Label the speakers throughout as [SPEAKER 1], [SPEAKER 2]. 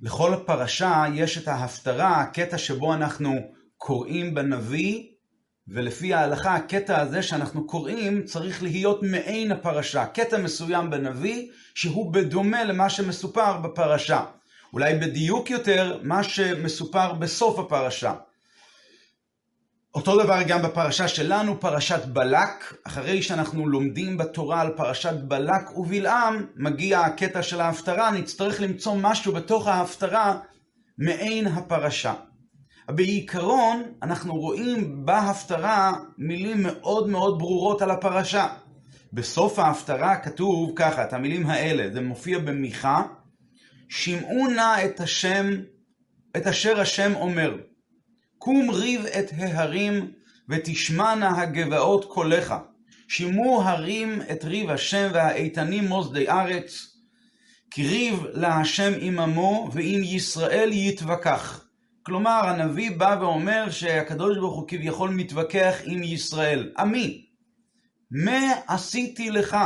[SPEAKER 1] לכל פרשה יש את ההפטרה, הקטע שבו אנחנו קוראים בנביא, ולפי ההלכה הקטע הזה שאנחנו קוראים צריך להיות מעין הפרשה, קטע מסוים בנביא שהוא בדומה למה שמסופר בפרשה. אולי בדיוק יותר מה שמסופר בסוף הפרשה. אותו דבר גם בפרשה שלנו, פרשת בלק, אחרי שאנחנו לומדים בתורה על פרשת בלק ובלעם, מגיע הקטע של ההפטרה, נצטרך למצוא משהו בתוך ההפטרה מעין הפרשה. בעיקרון, אנחנו רואים בהפטרה מילים מאוד מאוד ברורות על הפרשה. בסוף ההפטרה כתוב ככה, את המילים האלה, זה מופיע במיכה, שמעו נא את השם, את אשר השם אומר. קום ריב את ההרים ותשמענה הגבעות קולך. שימו הרים את ריב השם והאיתנים מוסדי ארץ. כי ריב להשם עמו ועם ישראל יתווכח. כלומר, הנביא בא ואומר שהקדוש ברוך הוא כביכול מתווכח עם ישראל. עמי, מה עשיתי לך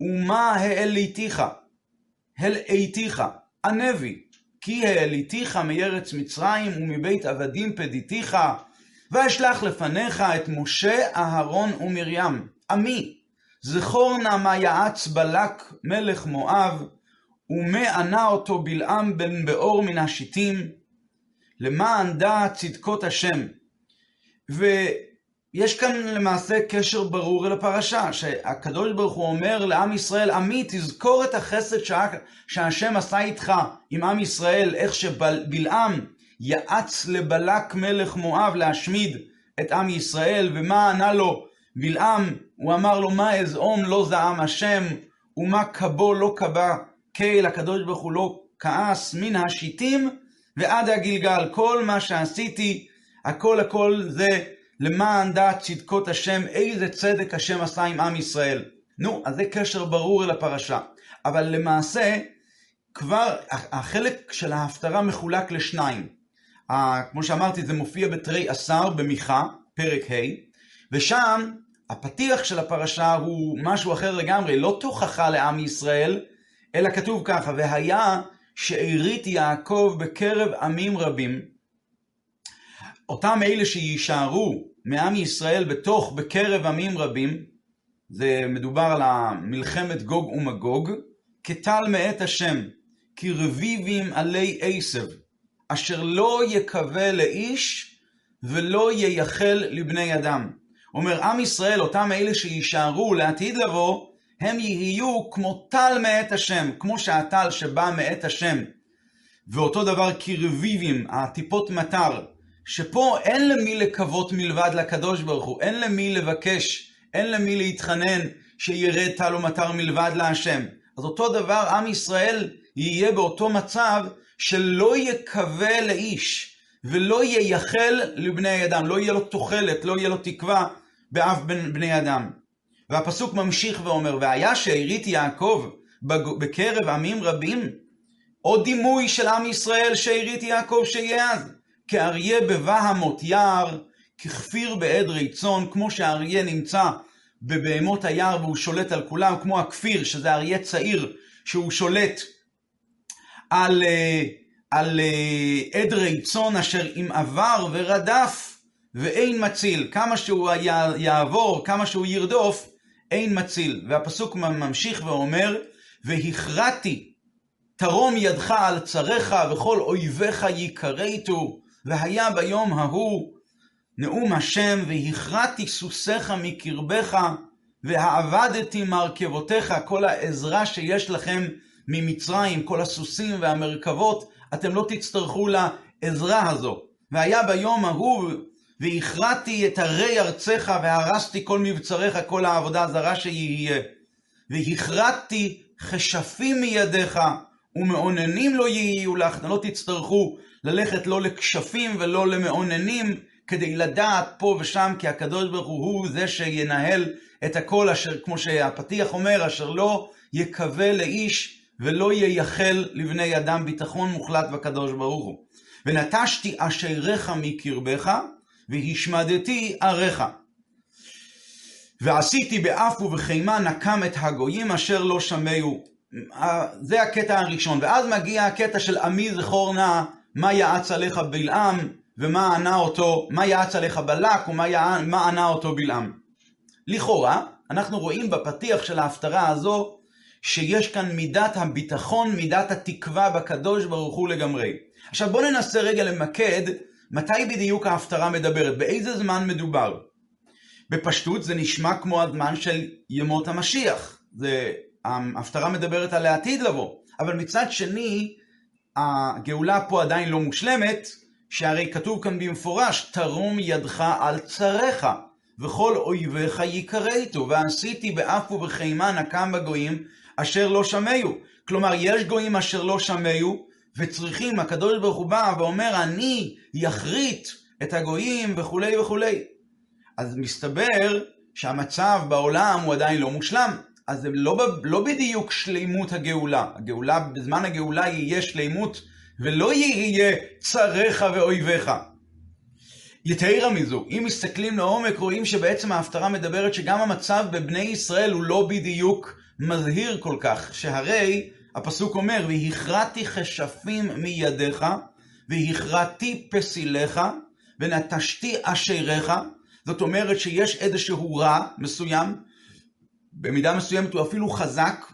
[SPEAKER 1] ומה העליתיך? הלאיתיך, הנביא. כי העליתיך מארץ מצרים ומבית עבדים פדיתיך, ואשלח לפניך את משה, אהרון ומרים. עמי, זכור נא מה יעץ בלק מלך מואב, ומה ענה אותו בלעם בן באור מן השיטים, למען דעת צדקות השם. ויש כאן למעשה קשר ברור אל הפרשה, שהקדוש ברוך הוא אומר לעם ישראל, עמי, תזכור את החסד שהשם עשה איתך עם עם ישראל, איך שבלעם יעץ לבלק מלך מואב להשמיד את עם ישראל, ומה ענה לו בלעם? הוא אמר לו, מה אזעום לא זעם השם, ומה כבו לא כבה, קהל הקדוש ברוך הוא לא כעס מן השיטים ועד הגלגל. כל מה שעשיתי, הכל הכל זה למען דעת צדקות השם, איזה צדק השם עשה עם עם ישראל. נו, אז זה קשר ברור אל הפרשה. אבל למעשה, כבר החלק של ההפטרה מחולק לשניים. כמו שאמרתי, זה מופיע בתרי עשר במיכה, פרק ה', ושם הפתיח של הפרשה הוא משהו אחר לגמרי, לא תוכחה לעם ישראל, אלא כתוב ככה, והיה שארית יעקב בקרב עמים רבים, אותם אלה שיישארו מעם ישראל בתוך, בקרב עמים רבים, זה מדובר על המלחמת גוג ומגוג, כטל מאת השם, כי רביבים עלי עשב, אשר לא יקווה לאיש ולא ייחל לבני אדם. אומר עם ישראל, אותם אלה שיישארו לעתיד לבוא, הם יהיו כמו טל מאת השם, כמו שהטל שבא מאת השם. ואותו דבר כרביבים, הטיפות מטר, שפה אין למי לקוות מלבד לקדוש ברוך הוא, אין למי לבקש, אין למי להתחנן שירד טל ומטר מלבד להשם. אז אותו דבר עם ישראל יהיה באותו מצב שלא יקווה לאיש ולא ייחל לבני אדם, לא יהיה לו תוחלת, לא יהיה לו תקווה באף בני אדם. והפסוק ממשיך ואומר, והיה שארית יעקב בקרב עמים רבים, עוד דימוי של עם ישראל שארית יעקב שיהיה אז. כאריה בבהמות יער, ככפיר בעדרי צאן, כמו שאריה נמצא בבהמות היער והוא שולט על כולם, כמו הכפיר, שזה אריה צעיר, שהוא שולט על, אה, על אה, עדרי צאן אשר אם עבר ורדף ואין מציל. כמה שהוא יעבור, כמה שהוא ירדוף, אין מציל. והפסוק ממשיך ואומר, והכרעתי תרום ידך על צריך וכל אויביך יקרתו, והיה ביום ההוא נאום השם, והכרעתי סוסיך מקרבך, והעבדתי מרכבותיך, כל העזרה שיש לכם ממצרים, כל הסוסים והמרכבות, אתם לא תצטרכו לעזרה הזו. והיה ביום ההוא, והכרעתי את הרי ארצך, והרסתי כל מבצריך, כל העבודה הזרה שיהיה. והכרעתי כשפים מידיך, ומאוננים לא יהיו לך, לא תצטרכו ללכת לא לכשפים ולא למאוננים, כדי לדעת פה ושם, כי הקדוש ברוך הוא הוא זה שינהל את הכל, אשר כמו שהפתיח אומר, אשר לא יקווה לאיש ולא ייחל לבני אדם ביטחון מוחלט בקדוש ברוך הוא. ונטשתי אשריך מקרבך, והשמדתי עריך. ועשיתי באף ובחימה נקם את הגויים אשר לא שמעו זה הקטע הראשון, ואז מגיע הקטע של עמי זכור נא, מה יעץ עליך בלעם, ומה ענה אותו, מה יעץ עליך בלק, ומה ענה אותו בלעם. לכאורה, אנחנו רואים בפתיח של ההפטרה הזו, שיש כאן מידת הביטחון, מידת התקווה בקדוש ברוך הוא לגמרי. עכשיו בואו ננסה רגע למקד מתי בדיוק ההפטרה מדברת, באיזה זמן מדובר. בפשטות זה נשמע כמו הזמן של ימות המשיח. זה, ההפטרה מדברת על העתיד לבוא. אבל מצד שני, הגאולה פה עדיין לא מושלמת, שהרי כתוב כאן במפורש, תרום ידך על צריך, וכל אויביך יכרתו, ועשיתי באף ובחימה נקם בגויים, אשר לא שמעו. כלומר, יש גויים אשר לא שמעו, וצריכים, הקדוש ברוך הוא בא ואומר, אני יכרית את הגויים וכולי וכולי. אז מסתבר שהמצב בעולם הוא עדיין לא מושלם. אז זה לא, לא בדיוק שלימות הגאולה. הגאולה, בזמן הגאולה יהיה שלימות ולא יהיה צריך ואויביך. יתרה מזו, אם מסתכלים לעומק רואים שבעצם ההפטרה מדברת שגם המצב בבני ישראל הוא לא בדיוק מזהיר כל כך, שהרי הפסוק אומר, והכרעתי כשפים מידיך, והכרעתי פסיליך, ונטשתי אשריך, זאת אומרת שיש איזשהו רע מסוים, במידה מסוימת הוא אפילו חזק,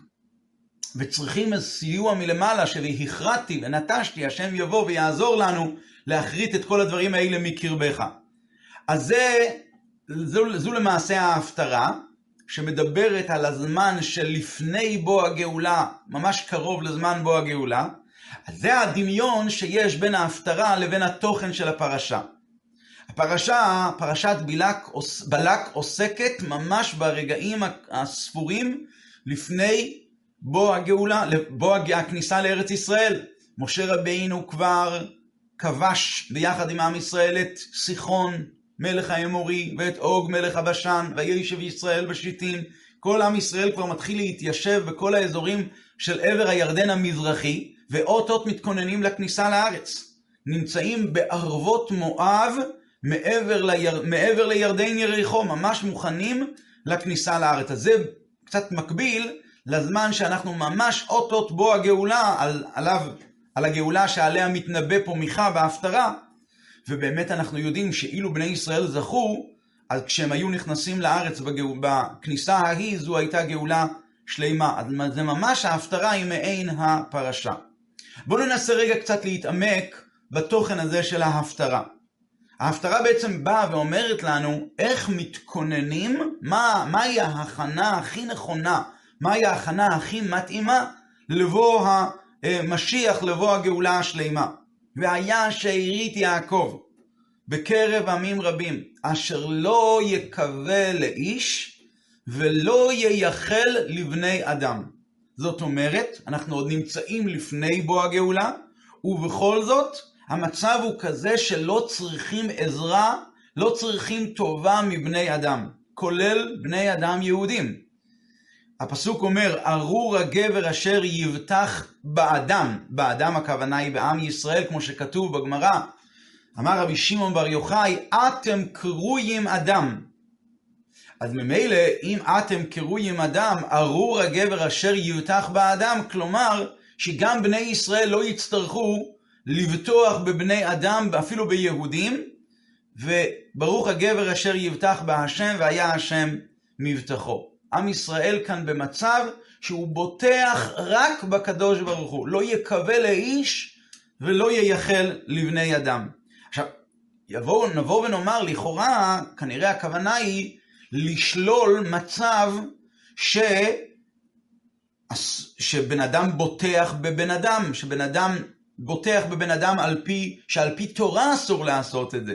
[SPEAKER 1] וצריכים סיוע מלמעלה, שהכרעתי ונטשתי, השם יבוא ויעזור לנו להכרית את כל הדברים האלה מקרבך. אז זה, זו, זו למעשה ההפטרה, שמדברת על הזמן שלפני בוא הגאולה, ממש קרוב לזמן בוא הגאולה. אז זה הדמיון שיש בין ההפטרה לבין התוכן של הפרשה. הפרשה, פרשת בלק, בלק עוסקת ממש ברגעים הספורים לפני בוא הגאולה, בוא הכניסה לארץ ישראל. משה רבינו כבר כבש ביחד עם עם ישראל את סיחון, מלך האמורי, ואת אוג מלך הבשן, וישב ישראל בשיטים. כל עם ישראל כבר מתחיל להתיישב בכל האזורים של עבר הירדן המזרחי, ואות אות מתכוננים לכניסה לארץ. נמצאים בערבות מואב, מעבר, ליר... מעבר לירדן יריחו, ממש מוכנים לכניסה לארץ. אז זה קצת מקביל לזמן שאנחנו ממש אות בו הגאולה, על, עליו, על הגאולה שעליה מתנבא פה מיכה בהפטרה, ובאמת אנחנו יודעים שאילו בני ישראל זכו, אז כשהם היו נכנסים לארץ בגאו, בכניסה ההיא, זו הייתה גאולה שלמה. אז זה ממש ההפטרה היא מעין הפרשה. בואו ננסה רגע קצת להתעמק בתוכן הזה של ההפטרה. ההפטרה בעצם באה ואומרת לנו איך מתכוננים, מה, מהי ההכנה הכי נכונה, מהי ההכנה הכי מתאימה לבוא המשיח, לבוא הגאולה השלימה. והיה שארית יעקב בקרב עמים רבים, אשר לא יקווה לאיש ולא ייחל לבני אדם. זאת אומרת, אנחנו עוד נמצאים לפני בוא הגאולה, ובכל זאת, המצב הוא כזה שלא צריכים עזרה, לא צריכים טובה מבני אדם, כולל בני אדם יהודים. הפסוק אומר, ארור הגבר אשר יבטח באדם, באדם הכוונה היא בעם ישראל, כמו שכתוב בגמרא, אמר רבי שמעון בר יוחאי, אתם קרויים אדם. אז ממילא, אם אתם קרויים אדם, ארור הגבר אשר יבטח באדם, כלומר, שגם בני ישראל לא יצטרכו לבטוח בבני אדם, אפילו ביהודים, וברוך הגבר אשר יבטח בהשם, והיה השם מבטחו. עם ישראל כאן במצב שהוא בוטח רק בקדוש ברוך הוא, לא יקווה לאיש ולא ייחל לבני אדם. עכשיו, יבוא, נבוא ונאמר, לכאורה, כנראה הכוונה היא לשלול מצב ש... שבן אדם בוטח בבן אדם, שבן אדם בוטח בבן אדם על פי, שעל פי תורה אסור לעשות את זה.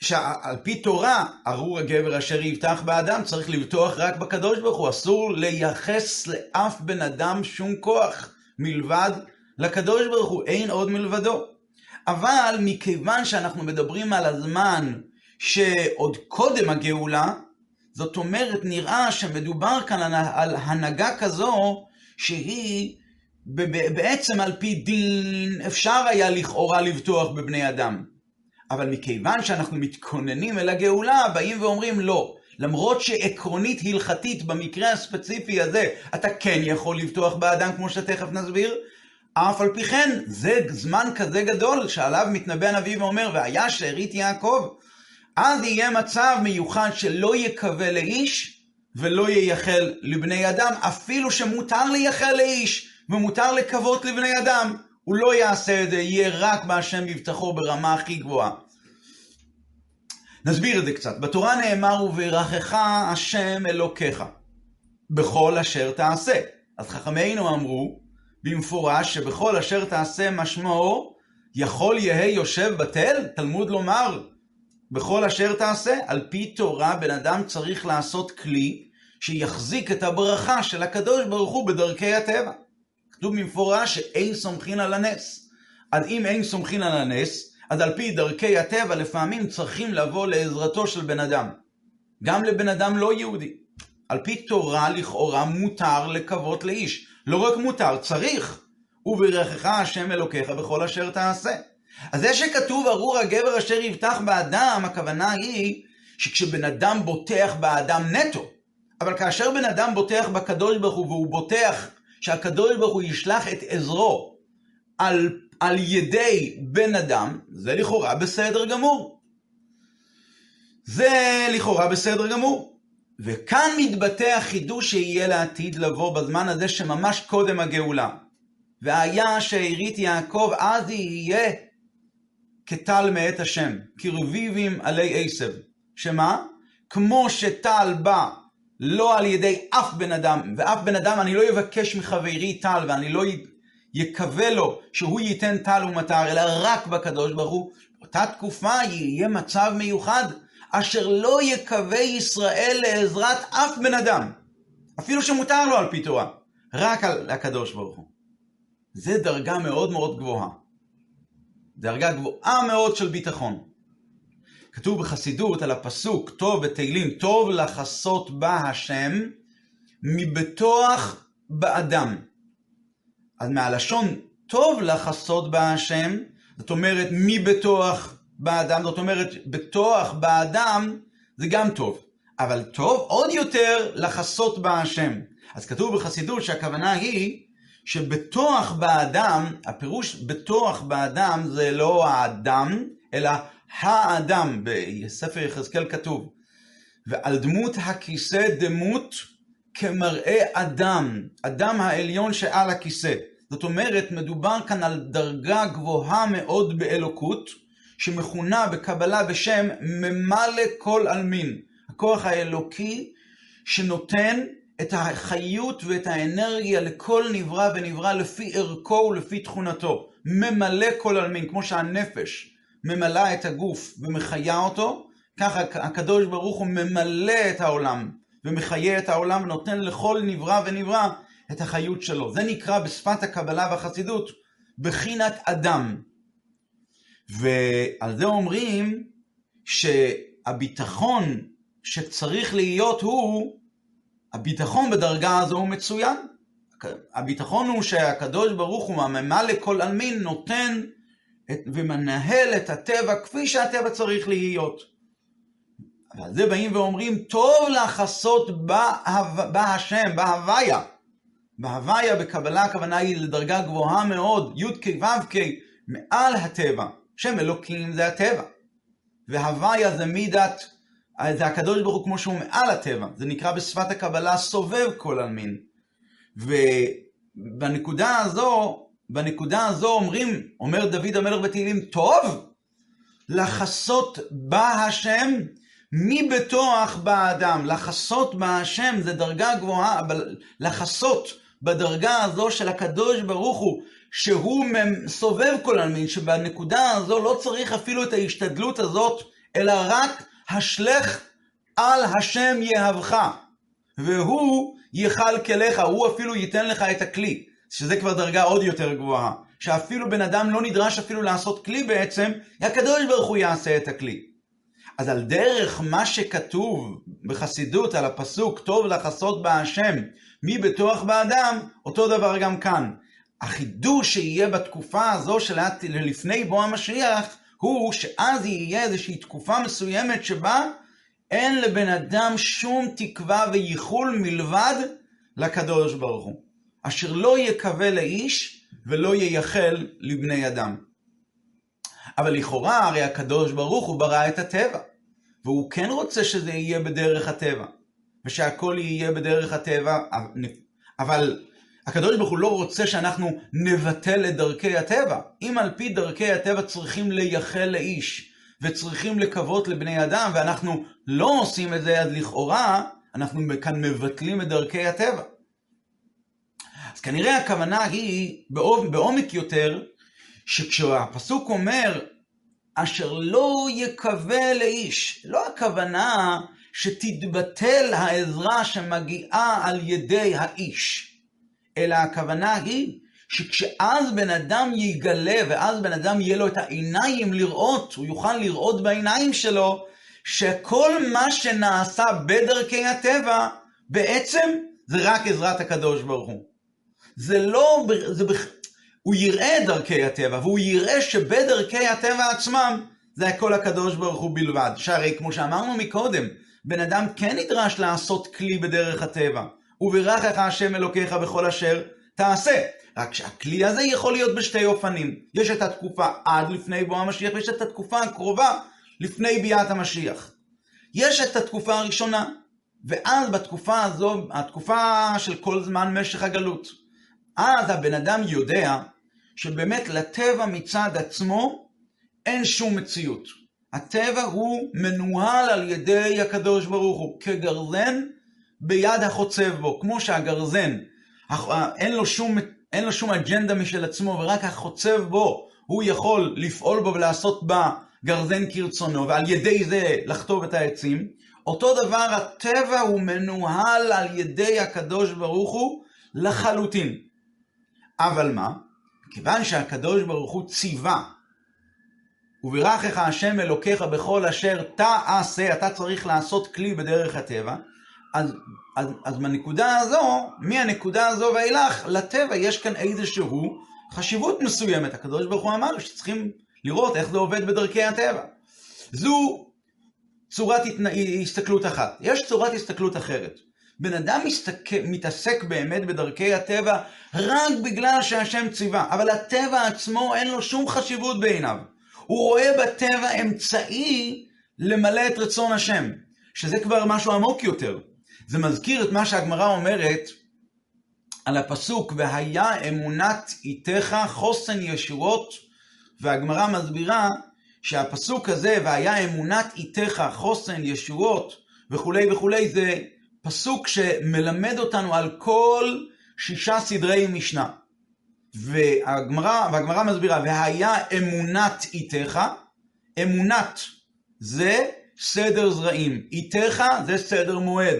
[SPEAKER 1] שעל פי תורה, ארור הגבר אשר יבטח באדם, צריך לבטוח רק בקדוש ברוך הוא. אסור לייחס לאף בן אדם שום כוח מלבד לקדוש ברוך הוא, אין עוד מלבדו. אבל מכיוון שאנחנו מדברים על הזמן שעוד קודם הגאולה, זאת אומרת, נראה שמדובר כאן על הנהגה כזו שהיא בעצם על פי דין אפשר היה לכאורה לבטוח בבני אדם. אבל מכיוון שאנחנו מתכוננים אל הגאולה, באים ואומרים לא. למרות שעקרונית הלכתית במקרה הספציפי הזה, אתה כן יכול לבטוח באדם כמו שתכף נסביר, אף על פי כן, זה זמן כזה גדול שעליו מתנבא הנביא ואומר, והיה שארית יעקב. אז יהיה מצב מיוחד שלא יקווה לאיש ולא ייחל לבני אדם, אפילו שמותר לייחל לאיש ומותר לקוות לבני אדם, הוא לא יעשה את זה, יהיה רק בהשם מבטחו ברמה הכי גבוהה. נסביר את זה קצת. בתורה נאמר, וברכך השם אלוקיך, בכל אשר תעשה. אז חכמינו אמרו, במפורש, שבכל אשר תעשה משמעו, יכול יהא יושב בתל? תלמוד לומר, בכל אשר תעשה, על פי תורה בן אדם צריך לעשות כלי שיחזיק את הברכה של הקדוש ברוך הוא בדרכי הטבע. כתוב במפורש שאין סומכין על הנס. אז אם אין סומכין על הנס, אז על פי דרכי הטבע לפעמים צריכים לבוא לעזרתו של בן אדם. גם לבן אדם לא יהודי. על פי תורה לכאורה מותר לקוות לאיש. לא רק מותר, צריך. וברכך השם אלוקיך בכל אשר תעשה. אז זה שכתוב ארור הגבר אשר יבטח באדם, הכוונה היא שכשבן אדם בוטח באדם נטו, אבל כאשר בן אדם בוטח בקדוש ברוך הוא והוא בוטח שהקדוש ברוך הוא ישלח את עזרו על, על ידי בן אדם, זה לכאורה בסדר גמור. זה לכאורה בסדר גמור. וכאן מתבטא החידוש שיהיה לעתיד לבוא בזמן הזה שממש קודם הגאולה. והיה שארית יעקב אז יהיה כטל מאת השם, כרביבים עלי עשב. שמה? כמו שטל בא לא על ידי אף בן אדם, ואף בן אדם אני לא אבקש מחברי טל, ואני לא יקווה לו שהוא ייתן טל ומטר, אלא רק בקדוש ברוך הוא. באותה תקופה יהיה מצב מיוחד, אשר לא יקווה ישראל לעזרת אף בן אדם, אפילו שמותר לו על פי תורה, רק על הקדוש ברוך הוא. זה דרגה מאוד מאוד גבוהה. דרגה גבוהה מאוד של ביטחון. כתוב בחסידות על הפסוק, טוב בתהילים, טוב לחסות בה השם, מבטוח באדם. אז מהלשון טוב לחסות בה השם, זאת אומרת מבטוח באדם, זאת אומרת בטוח באדם זה גם טוב. אבל טוב עוד יותר לחסות בה השם. אז כתוב בחסידות שהכוונה היא שבטוח באדם, הפירוש בטוח באדם זה לא האדם, אלא האדם, בספר יחזקאל כתוב, ועל דמות הכיסא דמות כמראה אדם, אדם העליון שעל הכיסא. זאת אומרת, מדובר כאן על דרגה גבוהה מאוד באלוקות, שמכונה בקבלה בשם ממלא כל עלמין. הכוח האלוקי שנותן את החיות ואת האנרגיה לכל נברא ונברא לפי ערכו ולפי תכונתו. ממלא כל עלמין, כמו שהנפש ממלאה את הגוף ומחיה אותו, ככה הקדוש ברוך הוא ממלא את העולם ומחיה את העולם ונותן לכל נברא ונברא את החיות שלו. זה נקרא בשפת הקבלה והחסידות בחינת אדם. ועל זה אומרים שהביטחון שצריך להיות הוא, הביטחון בדרגה הזו הוא מצוין. הביטחון הוא שהקדוש ברוך הוא, הממלא כל עלמין, נותן ומנהל את הטבע כפי שהטבע צריך להיות. ועל זה באים ואומרים, טוב לחסות בהשם, בהוויה. בהוויה בקבלה הכוונה היא לדרגה גבוהה מאוד, י"ק ו"ק, מעל הטבע. שם אלוקים זה הטבע. והוויה זה מידת, זה הקדוש ברוך הוא כמו שהוא מעל הטבע. זה נקרא בשפת הקבלה סובב כל עלמין. ובנקודה הזו, בנקודה הזו אומרים, אומר דוד המלך בתהילים, טוב לחסות בה השם מבטוח באדם. לחסות בה השם זה דרגה גבוהה, אבל לחסות בדרגה הזו של הקדוש ברוך הוא, שהוא סובב כל עלמין, שבנקודה הזו לא צריך אפילו את ההשתדלות הזאת, אלא רק השלך על השם יהבך, והוא יאכל כליך, הוא אפילו ייתן לך את הכלי. שזה כבר דרגה עוד יותר גבוהה, שאפילו בן אדם לא נדרש אפילו לעשות כלי בעצם, הקדוש ברוך הוא יעשה את הכלי. אז על דרך מה שכתוב בחסידות על הפסוק, טוב לחסות בהשם, מי בטוח באדם, אותו דבר גם כאן. החידוש שיהיה בתקופה הזו של לפני בוא המשיח, הוא שאז יהיה איזושהי תקופה מסוימת שבה אין לבן אדם שום תקווה וייחול מלבד לקדוש ברוך הוא, אשר לא יקווה לאיש ולא ייחל לבני אדם. אבל לכאורה הרי הקדוש ברוך הוא ברא את הטבע, והוא כן רוצה שזה יהיה בדרך הטבע, ושהכל יהיה בדרך הטבע, אבל הקדוש ברוך הוא לא רוצה שאנחנו נבטל את דרכי הטבע. אם על פי דרכי הטבע צריכים לייחל לאיש, וצריכים לקוות לבני אדם, ואנחנו לא עושים את זה, אז לכאורה אנחנו כאן מבטלים את דרכי הטבע. אז כנראה הכוונה היא, בעומק יותר, שכשהפסוק אומר, אשר לא יקווה לאיש, לא הכוונה שתתבטל העזרה שמגיעה על ידי האיש, אלא הכוונה היא שכשאז בן אדם יגלה ואז בן אדם יהיה לו את העיניים לראות, הוא יוכל לראות בעיניים שלו, שכל מה שנעשה בדרכי הטבע, בעצם זה רק עזרת הקדוש ברוך הוא. זה לא, זה בכ... הוא יראה את דרכי הטבע, והוא יראה שבדרכי הטבע עצמם, זה הכל הקדוש ברוך הוא בלבד. שהרי כמו שאמרנו מקודם, בן אדם כן נדרש לעשות כלי בדרך הטבע. וברכך השם אלוקיך בכל אשר תעשה. רק שהכלי הזה יכול להיות בשתי אופנים. יש את התקופה עד לפני בוא המשיח, ויש את התקופה הקרובה לפני ביאת המשיח. יש את התקופה הראשונה, ואז בתקופה הזו, התקופה של כל זמן משך הגלות. אז הבן אדם יודע שבאמת לטבע מצד עצמו אין שום מציאות. הטבע הוא מנוהל על ידי הקדוש ברוך הוא, כגרזן ביד החוצב בו. כמו שהגרזן, אין לו שום, אין לו שום אג'נדה משל עצמו, ורק החוצב בו, הוא יכול לפעול בו ולעשות בה גרזן כרצונו, ועל ידי זה לחטוב את העצים. אותו דבר, הטבע הוא מנוהל על ידי הקדוש ברוך הוא לחלוטין. אבל מה? כיוון שהקדוש ברוך הוא ציווה, וברכך השם אלוקיך בכל אשר תעשה, אתה צריך לעשות כלי בדרך הטבע, אז, אז, אז מהנקודה הזו, מהנקודה הזו ואילך, לטבע יש כאן איזשהו חשיבות מסוימת. הקדוש ברוך הוא אמר שצריכים לראות איך זה עובד בדרכי הטבע. זו צורת הסתכלות אחת. יש צורת הסתכלות אחרת. בן אדם מסתק... מתעסק באמת בדרכי הטבע רק בגלל שהשם ציווה, אבל הטבע עצמו אין לו שום חשיבות בעיניו. הוא רואה בטבע אמצעי למלא את רצון השם, שזה כבר משהו עמוק יותר. זה מזכיר את מה שהגמרא אומרת על הפסוק, והיה אמונת איתך חוסן ישועות, והגמרא מסבירה שהפסוק הזה, והיה אמונת איתך חוסן ישועות, וכולי וכולי, זה פסוק שמלמד אותנו על כל שישה סדרי משנה. והגמרא, והגמרא מסבירה, והיה אמונת איתך, אמונת זה סדר זרעים, איתך זה סדר מועד.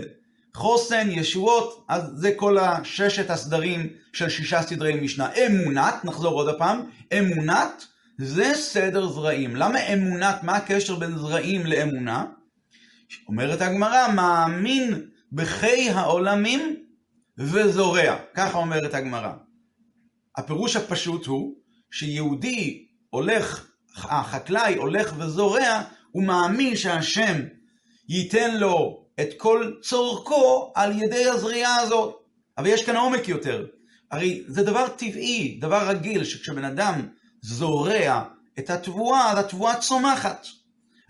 [SPEAKER 1] חוסן, ישועות, אז זה כל הששת הסדרים של שישה סדרי משנה. אמונת, נחזור עוד הפעם, אמונת זה סדר זרעים. למה אמונת, מה הקשר בין זרעים לאמונה? אומרת הגמרא, מאמין בחיי העולמים וזורע. ככה אומרת הגמרא. הפירוש הפשוט הוא שיהודי הולך, החקלאי הולך וזורע, הוא מאמין שהשם ייתן לו את כל צורכו על ידי הזריעה הזאת. אבל יש כאן עומק יותר. הרי זה דבר טבעי, דבר רגיל, שכשבן אדם זורע את התבואה, אז התבואה צומחת.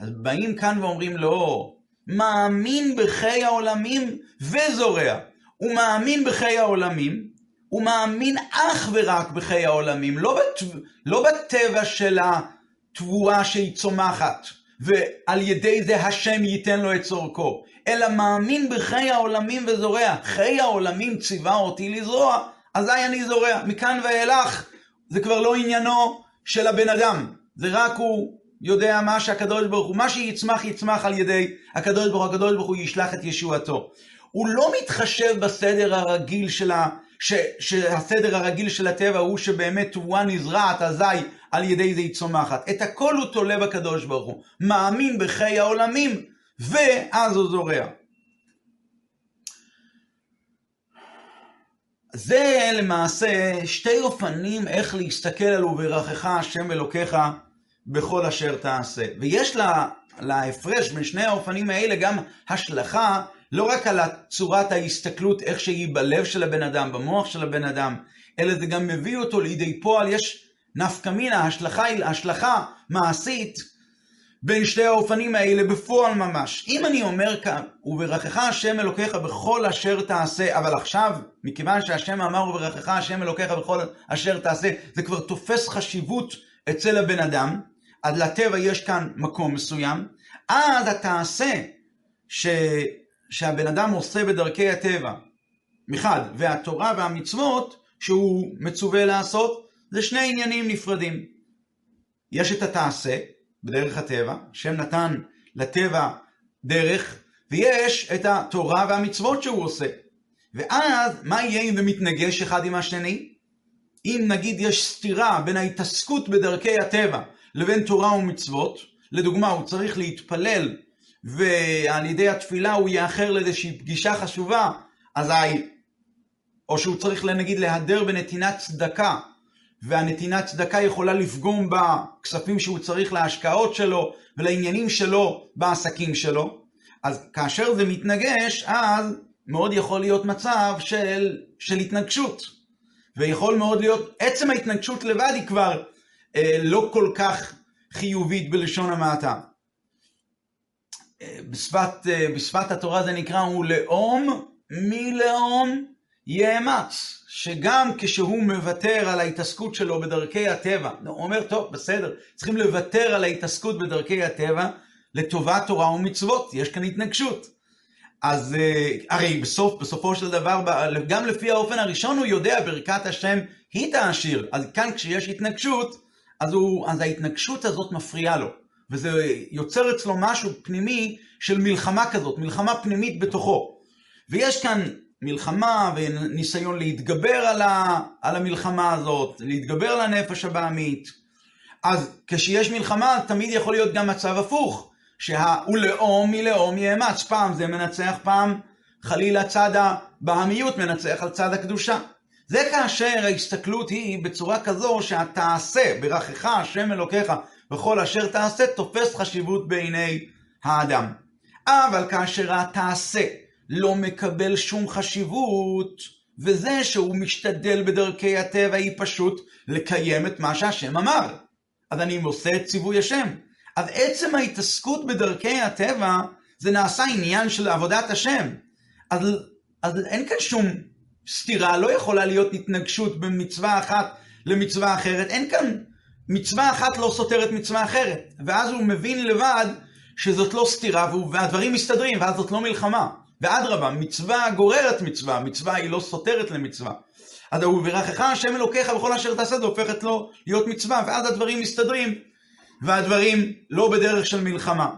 [SPEAKER 1] אז באים כאן ואומרים לא, מאמין בחיי העולמים וזורע. הוא מאמין בחיי העולמים, הוא מאמין אך ורק בחיי העולמים, לא, בת... לא בטבע של התבואה שהיא צומחת, ועל ידי זה השם ייתן לו את צורכו, אלא מאמין בחיי העולמים וזורע. חיי העולמים ציווה אותי לזרוע, אזי אני זורע. מכאן ואילך זה כבר לא עניינו של הבן אדם, זה רק הוא יודע מה שהקדוש ברוך הוא, מה שיצמח יצמח על ידי הקדוש ברוך הוא, הקדוש ברוך הוא ישלח את ישועתו. הוא לא מתחשב בסדר הרגיל של ה... ש, שהסדר הרגיל של הטבע הוא שבאמת תבואה נזרעת אזי על ידי זה היא צומחת. את הכל הוא תולה בקדוש ברוך הוא. מאמין בחיי העולמים, ואז הוא זורע. זה למעשה שתי אופנים איך להסתכל על וברכך השם אלוקיך בכל אשר תעשה. ויש להפרש בין שני האופנים האלה גם השלכה לא רק על צורת ההסתכלות, איך שהיא בלב של הבן אדם, במוח של הבן אדם, אלא זה גם מביא אותו לידי פועל, יש נפקא מינה, השלכה, השלכה מעשית בין שתי האופנים האלה בפועל ממש. אם אני אומר כאן, וברכך השם אלוקיך בכל אשר תעשה, אבל עכשיו, מכיוון שהשם אמר וברכך השם אלוקיך בכל אשר תעשה, זה כבר תופס חשיבות אצל הבן אדם, אז לטבע יש כאן מקום מסוים, אז התעשה ש... שהבן אדם עושה בדרכי הטבע, מחד, והתורה והמצוות שהוא מצווה לעשות, זה שני עניינים נפרדים. יש את התעשה, בדרך הטבע, השם נתן לטבע דרך, ויש את התורה והמצוות שהוא עושה. ואז, מה יהיה אם זה מתנגש אחד עם השני? אם נגיד יש סתירה בין ההתעסקות בדרכי הטבע לבין תורה ומצוות, לדוגמה, הוא צריך להתפלל ועל ידי התפילה הוא יאחר לאיזושהי פגישה חשובה, אזי, או שהוא צריך נגיד להדר בנתינת צדקה, והנתינת צדקה יכולה לפגום בכספים שהוא צריך להשקעות שלו ולעניינים שלו בעסקים שלו, אז כאשר זה מתנגש, אז מאוד יכול להיות מצב של, של התנגשות. ויכול מאוד להיות, עצם ההתנגשות לבד היא כבר לא כל כך חיובית בלשון המעטה. בשפת, אה, בשפת התורה זה נקרא הוא לאום מלאום יאמץ, שגם כשהוא מוותר על ההתעסקות שלו בדרכי הטבע, הוא אומר, טוב, בסדר, צריכים לוותר על ההתעסקות בדרכי הטבע לטובת תורה ומצוות, יש כאן התנגשות. אז אה, הרי בסוף, בסופו של דבר, גם לפי האופן הראשון הוא יודע ברכת השם היא תעשיר, אז כאן כשיש התנגשות, אז, הוא, אז ההתנגשות הזאת מפריעה לו. וזה יוצר אצלו משהו פנימי של מלחמה כזאת, מלחמה פנימית בתוכו. ויש כאן מלחמה וניסיון להתגבר על, ה, על המלחמה הזאת, להתגבר על הנפש הבעמית. אז כשיש מלחמה תמיד יכול להיות גם מצב הפוך, שה"הוא לאום מלאום יאמץ", פעם זה מנצח, פעם חלילה צד הבעמיות מנצח על צד הקדושה. זה כאשר ההסתכלות היא בצורה כזו שהתעשה ברכך השם אלוקיך וכל אשר תעשה תופס חשיבות בעיני האדם. אבל כאשר התעשה לא מקבל שום חשיבות, וזה שהוא משתדל בדרכי הטבע היא פשוט לקיים את מה שהשם אמר. אז אני עושה את ציווי השם. אז עצם ההתעסקות בדרכי הטבע זה נעשה עניין של עבודת השם. אז, אז אין כאן שום סתירה, לא יכולה להיות התנגשות בין מצווה אחת למצווה אחרת. אין כאן מצווה אחת לא סותרת מצווה אחרת. ואז הוא מבין לבד שזאת לא סתירה, והדברים מסתדרים, ואז זאת לא מלחמה. ואדרבה, מצווה גוררת מצווה, מצווה היא לא סותרת למצווה. אז הוא ברכך השם אלוקיך בכל אשר תעשה, זה הופכת לו להיות מצווה, ואז הדברים מסתדרים, והדברים לא בדרך של מלחמה.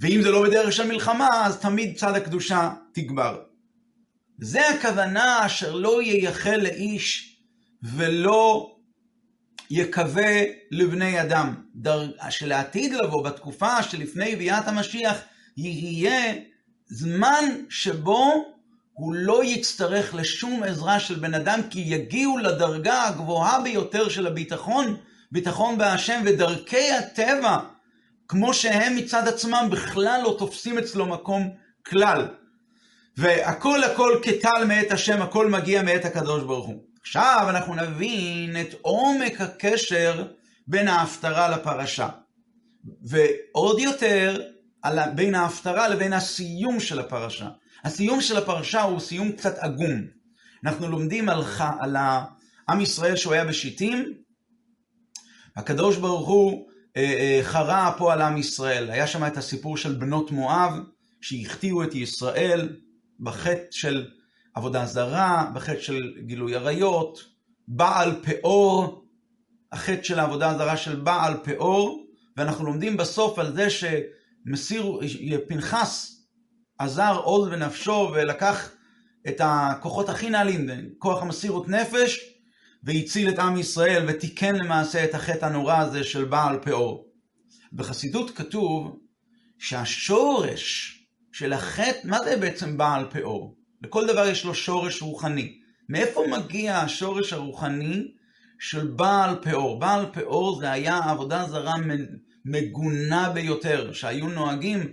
[SPEAKER 1] ואם זה לא בדרך של מלחמה, אז תמיד צד הקדושה תגבר. זה הכוונה אשר לא ייחל לאיש ולא יקווה לבני אדם, דר... שלעתיד לבוא, בתקופה שלפני ביאת המשיח, יהיה זמן שבו הוא לא יצטרך לשום עזרה של בן אדם, כי יגיעו לדרגה הגבוהה ביותר של הביטחון, ביטחון בהשם, ודרכי הטבע, כמו שהם מצד עצמם, בכלל לא תופסים אצלו מקום כלל. והכל הכל כטל מאת השם, הכל מגיע מאת הקדוש ברוך הוא. עכשיו אנחנו נבין את עומק הקשר בין ההפטרה לפרשה. ועוד יותר, בין ההפטרה לבין הסיום של הפרשה. הסיום של הפרשה הוא סיום קצת עגום. אנחנו לומדים על, על עם ישראל שהוא היה בשיטים, הקדוש ברוך הוא אה, אה, חרה פה על עם ישראל. היה שם את הסיפור של בנות מואב, שהחטיאו את ישראל בחטא של עבודה זרה, בחטא של גילוי עריות, בעל פאור, החטא של העבודה הזרה של בעל פאור, ואנחנו לומדים בסוף על זה שמסיר, פנחס עזר עוז בנפשו ולקח את הכוחות הכי נעלים, כוח המסירות נפש, והציל את עם ישראל ותיקן למעשה את החטא הנורא הזה של בעל פאור. בחסידות כתוב שהשורש של החטא, מה זה בעצם בעל פאור? לכל דבר יש לו שורש רוחני. מאיפה מגיע השורש הרוחני של בעל פאור? בעל פאור זה היה עבודה זרה מגונה ביותר, שהיו נוהגים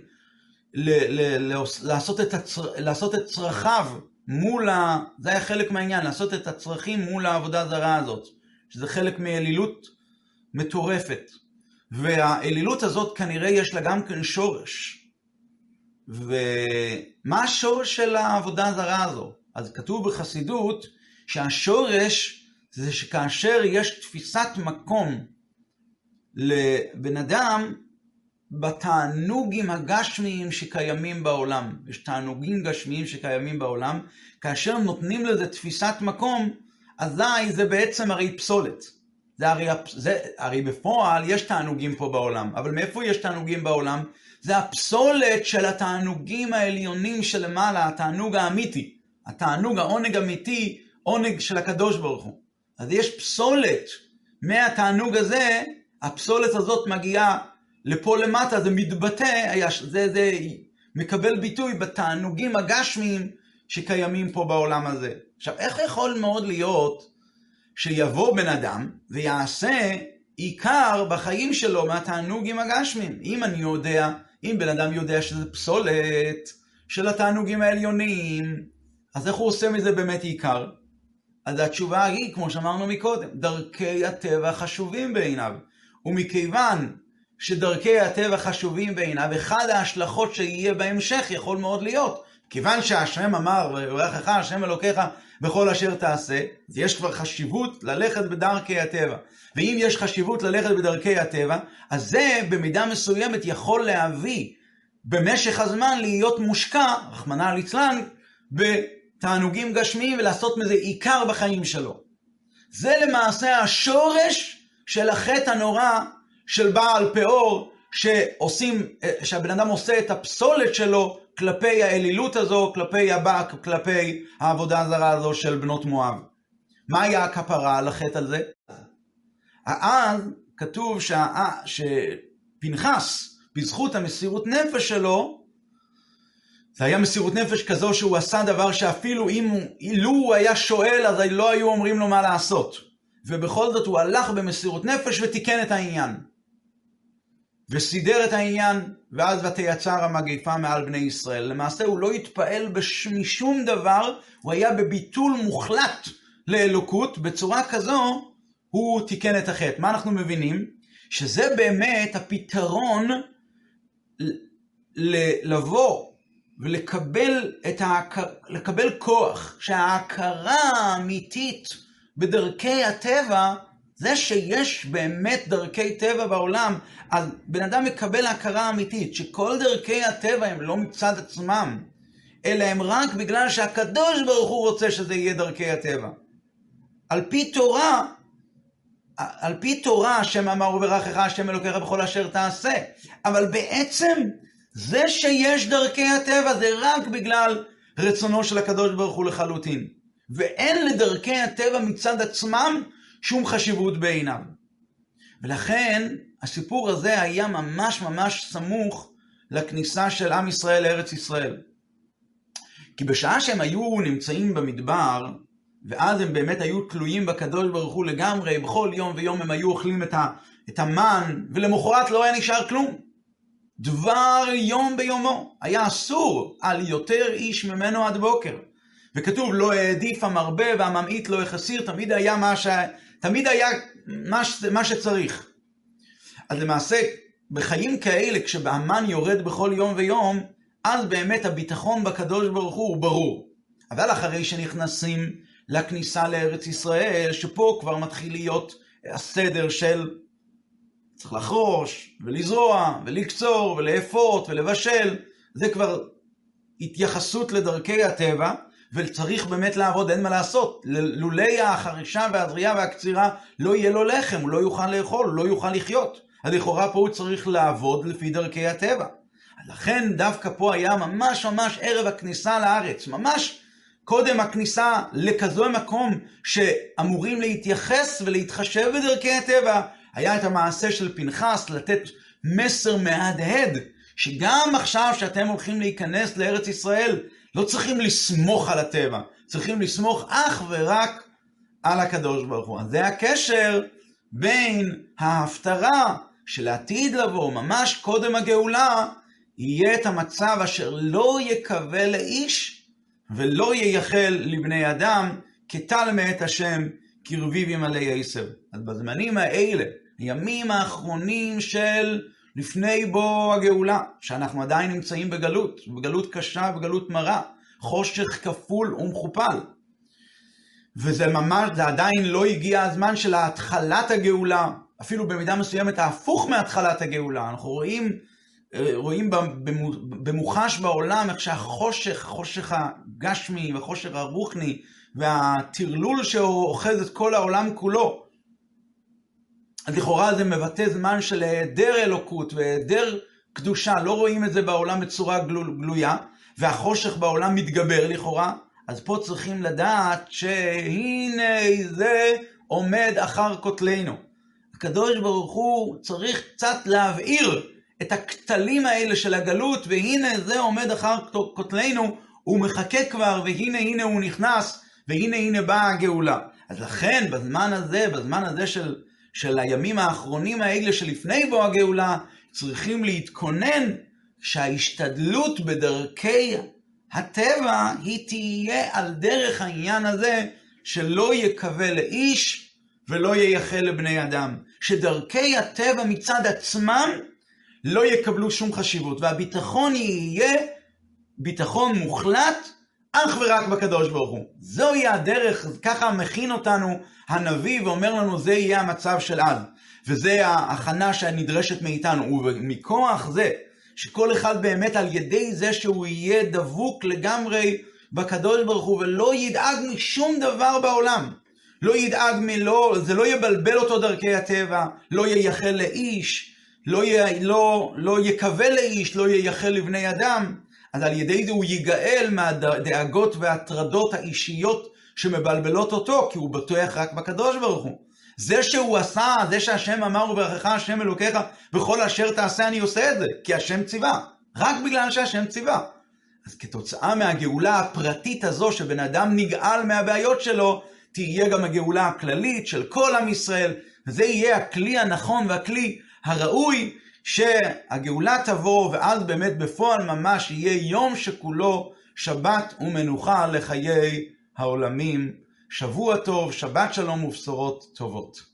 [SPEAKER 1] ל- ל- ל- לעשות, את הצר... לעשות את צרכיו מול ה... זה היה חלק מהעניין, לעשות את הצרכים מול העבודה הזרה הזאת, שזה חלק מאלילות מטורפת. והאלילות הזאת כנראה יש לה גם כן שורש. ומה השורש של העבודה הזרה הזו? אז כתוב בחסידות שהשורש זה שכאשר יש תפיסת מקום לבן אדם בתענוגים הגשמיים שקיימים בעולם. יש תענוגים גשמיים שקיימים בעולם, כאשר נותנים לזה תפיסת מקום, אזי זה בעצם הרי פסולת. זה הרי, זה, הרי בפועל יש תענוגים פה בעולם, אבל מאיפה יש תענוגים בעולם? זה הפסולת של התענוגים העליונים שלמעלה, התענוג האמיתי. התענוג, העונג אמיתי, עונג של הקדוש ברוך הוא. אז יש פסולת מהתענוג הזה, הפסולת הזאת מגיעה לפה למטה, זה מתבטא, זה, זה מקבל ביטוי בתענוגים הגשמיים שקיימים פה בעולם הזה. עכשיו, איך יכול מאוד להיות שיבוא בן אדם ויעשה עיקר בחיים שלו מהתענוגים הגשמיים? אם אני יודע, אם בן אדם יודע שזה פסולת של התענוגים העליונים, אז איך הוא עושה מזה באמת עיקר? אז התשובה היא, כמו שאמרנו מקודם, דרכי הטבע חשובים בעיניו. ומכיוון שדרכי הטבע חשובים בעיניו, אחד ההשלכות שיהיה בהמשך יכול מאוד להיות. כיוון שהשם אמר, ויברכך השם אלוקיך בכל אשר תעשה, אז יש כבר חשיבות ללכת בדרכי הטבע. ואם יש חשיבות ללכת בדרכי הטבע, אז זה במידה מסוימת יכול להביא במשך הזמן להיות מושקע, רחמנא ליצלן, בתענוגים גשמיים ולעשות מזה עיקר בחיים שלו. זה למעשה השורש של החטא הנורא של בעל פאור, שעושים, שהבן אדם עושה את הפסולת שלו כלפי האלילות הזו, כלפי הבק, כלפי העבודה הזרה הזו של בנות מואב. מה היה הכפרה על החטא על זה? אז כתוב שה... שפנחס, בזכות המסירות נפש שלו, זה היה מסירות נפש כזו שהוא עשה דבר שאפילו אם הוא, לו הוא היה שואל, אז לא היו אומרים לו מה לעשות. ובכל זאת הוא הלך במסירות נפש ותיקן את העניין. וסידר את העניין, ואז ותייצר המגפה מעל בני ישראל. למעשה הוא לא התפעל בש... משום דבר, הוא היה בביטול מוחלט לאלוקות, בצורה כזו הוא תיקן את החטא. מה אנחנו מבינים? שזה באמת הפתרון לבוא ולקבל את ההכר... לקבל כוח, שההכרה האמיתית בדרכי הטבע זה שיש באמת דרכי טבע בעולם, אז בן אדם מקבל הכרה אמיתית, שכל דרכי הטבע הם לא מצד עצמם, אלא הם רק בגלל שהקדוש ברוך הוא רוצה שזה יהיה דרכי הטבע. על פי תורה, על פי תורה, השם אמר וברכך השם אלוקיך בכל אשר תעשה. אבל בעצם, זה שיש דרכי הטבע זה רק בגלל רצונו של הקדוש ברוך הוא לחלוטין. ואין לדרכי הטבע מצד עצמם שום חשיבות בעיניו. ולכן הסיפור הזה היה ממש ממש סמוך לכניסה של עם ישראל לארץ ישראל. כי בשעה שהם היו נמצאים במדבר, ואז הם באמת היו תלויים בקדוש ברוך הוא לגמרי, בכל יום ויום הם היו אוכלים את, ה, את המן, ולמחרת לא היה נשאר כלום. דבר יום ביומו, היה אסור על יותר איש ממנו עד בוקר. וכתוב לא העדיף המרבה והממעיט לא החסיר, תמיד היה מה, ש... תמיד היה מה. מה שצריך. אז למעשה, בחיים כאלה, כשבהמן יורד בכל יום ויום, אז באמת הביטחון בקדוש ברוך הוא ברור. אבל אחרי שנכנסים לכניסה לארץ ישראל, שפה כבר מתחיל להיות הסדר של צריך לחרוש, ולזרוע, ולקצור, ולאפות, ולבשל, זה כבר התייחסות לדרכי הטבע, וצריך באמת לעבוד, אין מה לעשות. לולי החרישה והזריעה והקצירה לא יהיה לו לחם, הוא לא יוכל לאכול, הוא לא יוכל לחיות. אז לכאורה פה הוא צריך לעבוד לפי דרכי הטבע. לכן דווקא פה היה ממש ממש ערב הכניסה לארץ, ממש קודם הכניסה לכזו מקום שאמורים להתייחס ולהתחשב בדרכי הטבע, היה את המעשה של פנחס לתת מסר מהדהד, שגם עכשיו שאתם הולכים להיכנס לארץ ישראל, לא צריכים לסמוך על הטבע, צריכים לסמוך אך ורק על הקדוש ברוך הוא. זה הקשר בין ההפטרה שלעתיד לבוא, ממש קודם הגאולה, יהיה את המצב אשר לא יקווה לאיש ולא ייחל לבני אדם, כטל מאת השם, קרביב ימלא עשר. אז בזמנים האלה, הימים האחרונים של לפני בוא הגאולה, שאנחנו עדיין נמצאים בגלות, בגלות קשה וגלות מרה, חושך כפול ומכופל. וזה ממש, זה עדיין לא הגיע הזמן של התחלת הגאולה, אפילו במידה מסוימת ההפוך מהתחלת הגאולה. אנחנו רואים, אה, רואים במוחש בעולם איך שהחושך, חושך הגשמי והחושך הרוחני והטרלול שאוחז את כל העולם כולו, אז לכאורה זה מבטא זמן של היעדר אלוקות והיעדר קדושה, לא רואים את זה בעולם בצורה גלויה, והחושך בעולם מתגבר לכאורה, אז פה צריכים לדעת שהנה זה עומד אחר כותלנו. הקדוש ברוך הוא צריך קצת להבעיר את הכתלים האלה של הגלות, והנה זה עומד אחר כותלנו, הוא מחכה כבר, והנה הנה הוא נכנס, והנה הנה באה הגאולה. אז לכן בזמן הזה, בזמן הזה של, של הימים האחרונים האלה שלפני בוא הגאולה, צריכים להתכונן שההשתדלות בדרכי הטבע היא תהיה על דרך העניין הזה שלא יקווה לאיש ולא ייחל לבני אדם. שדרכי הטבע מצד עצמם לא יקבלו שום חשיבות, והביטחון יהיה ביטחון מוחלט אך ורק בקדוש ברוך הוא. זוהי הדרך, ככה מכין אותנו הנביא ואומר לנו זה יהיה המצב של אז. וזה ההכנה שנדרשת מאיתנו, ומכוח זה שכל אחד באמת על ידי זה שהוא יהיה דבוק לגמרי בקדוש ברוך הוא ולא ידאג משום דבר בעולם. לא ידאג מלא, זה לא יבלבל אותו דרכי הטבע, לא ייחל לאיש, לא, י, לא, לא יקווה לאיש, לא ייחל לבני אדם, אז על ידי זה הוא ייגאל מהדאגות וההטרדות האישיות שמבלבלות אותו, כי הוא בטוח רק בקדוש ברוך הוא. זה שהוא עשה, זה שהשם אמר וברכך השם אלוקיך, בכל אשר תעשה אני עושה את זה, כי השם ציווה. רק בגלל שהשם ציווה. אז כתוצאה מהגאולה הפרטית הזו שבן אדם נגאל מהבעיות שלו, תהיה גם הגאולה הכללית של כל עם ישראל, וזה יהיה הכלי הנכון והכלי הראוי שהגאולה תבוא, ואז באמת בפועל ממש יהיה יום שכולו שבת ומנוחה לחיי העולמים. שבוע טוב, שבת שלום ובשורות טובות.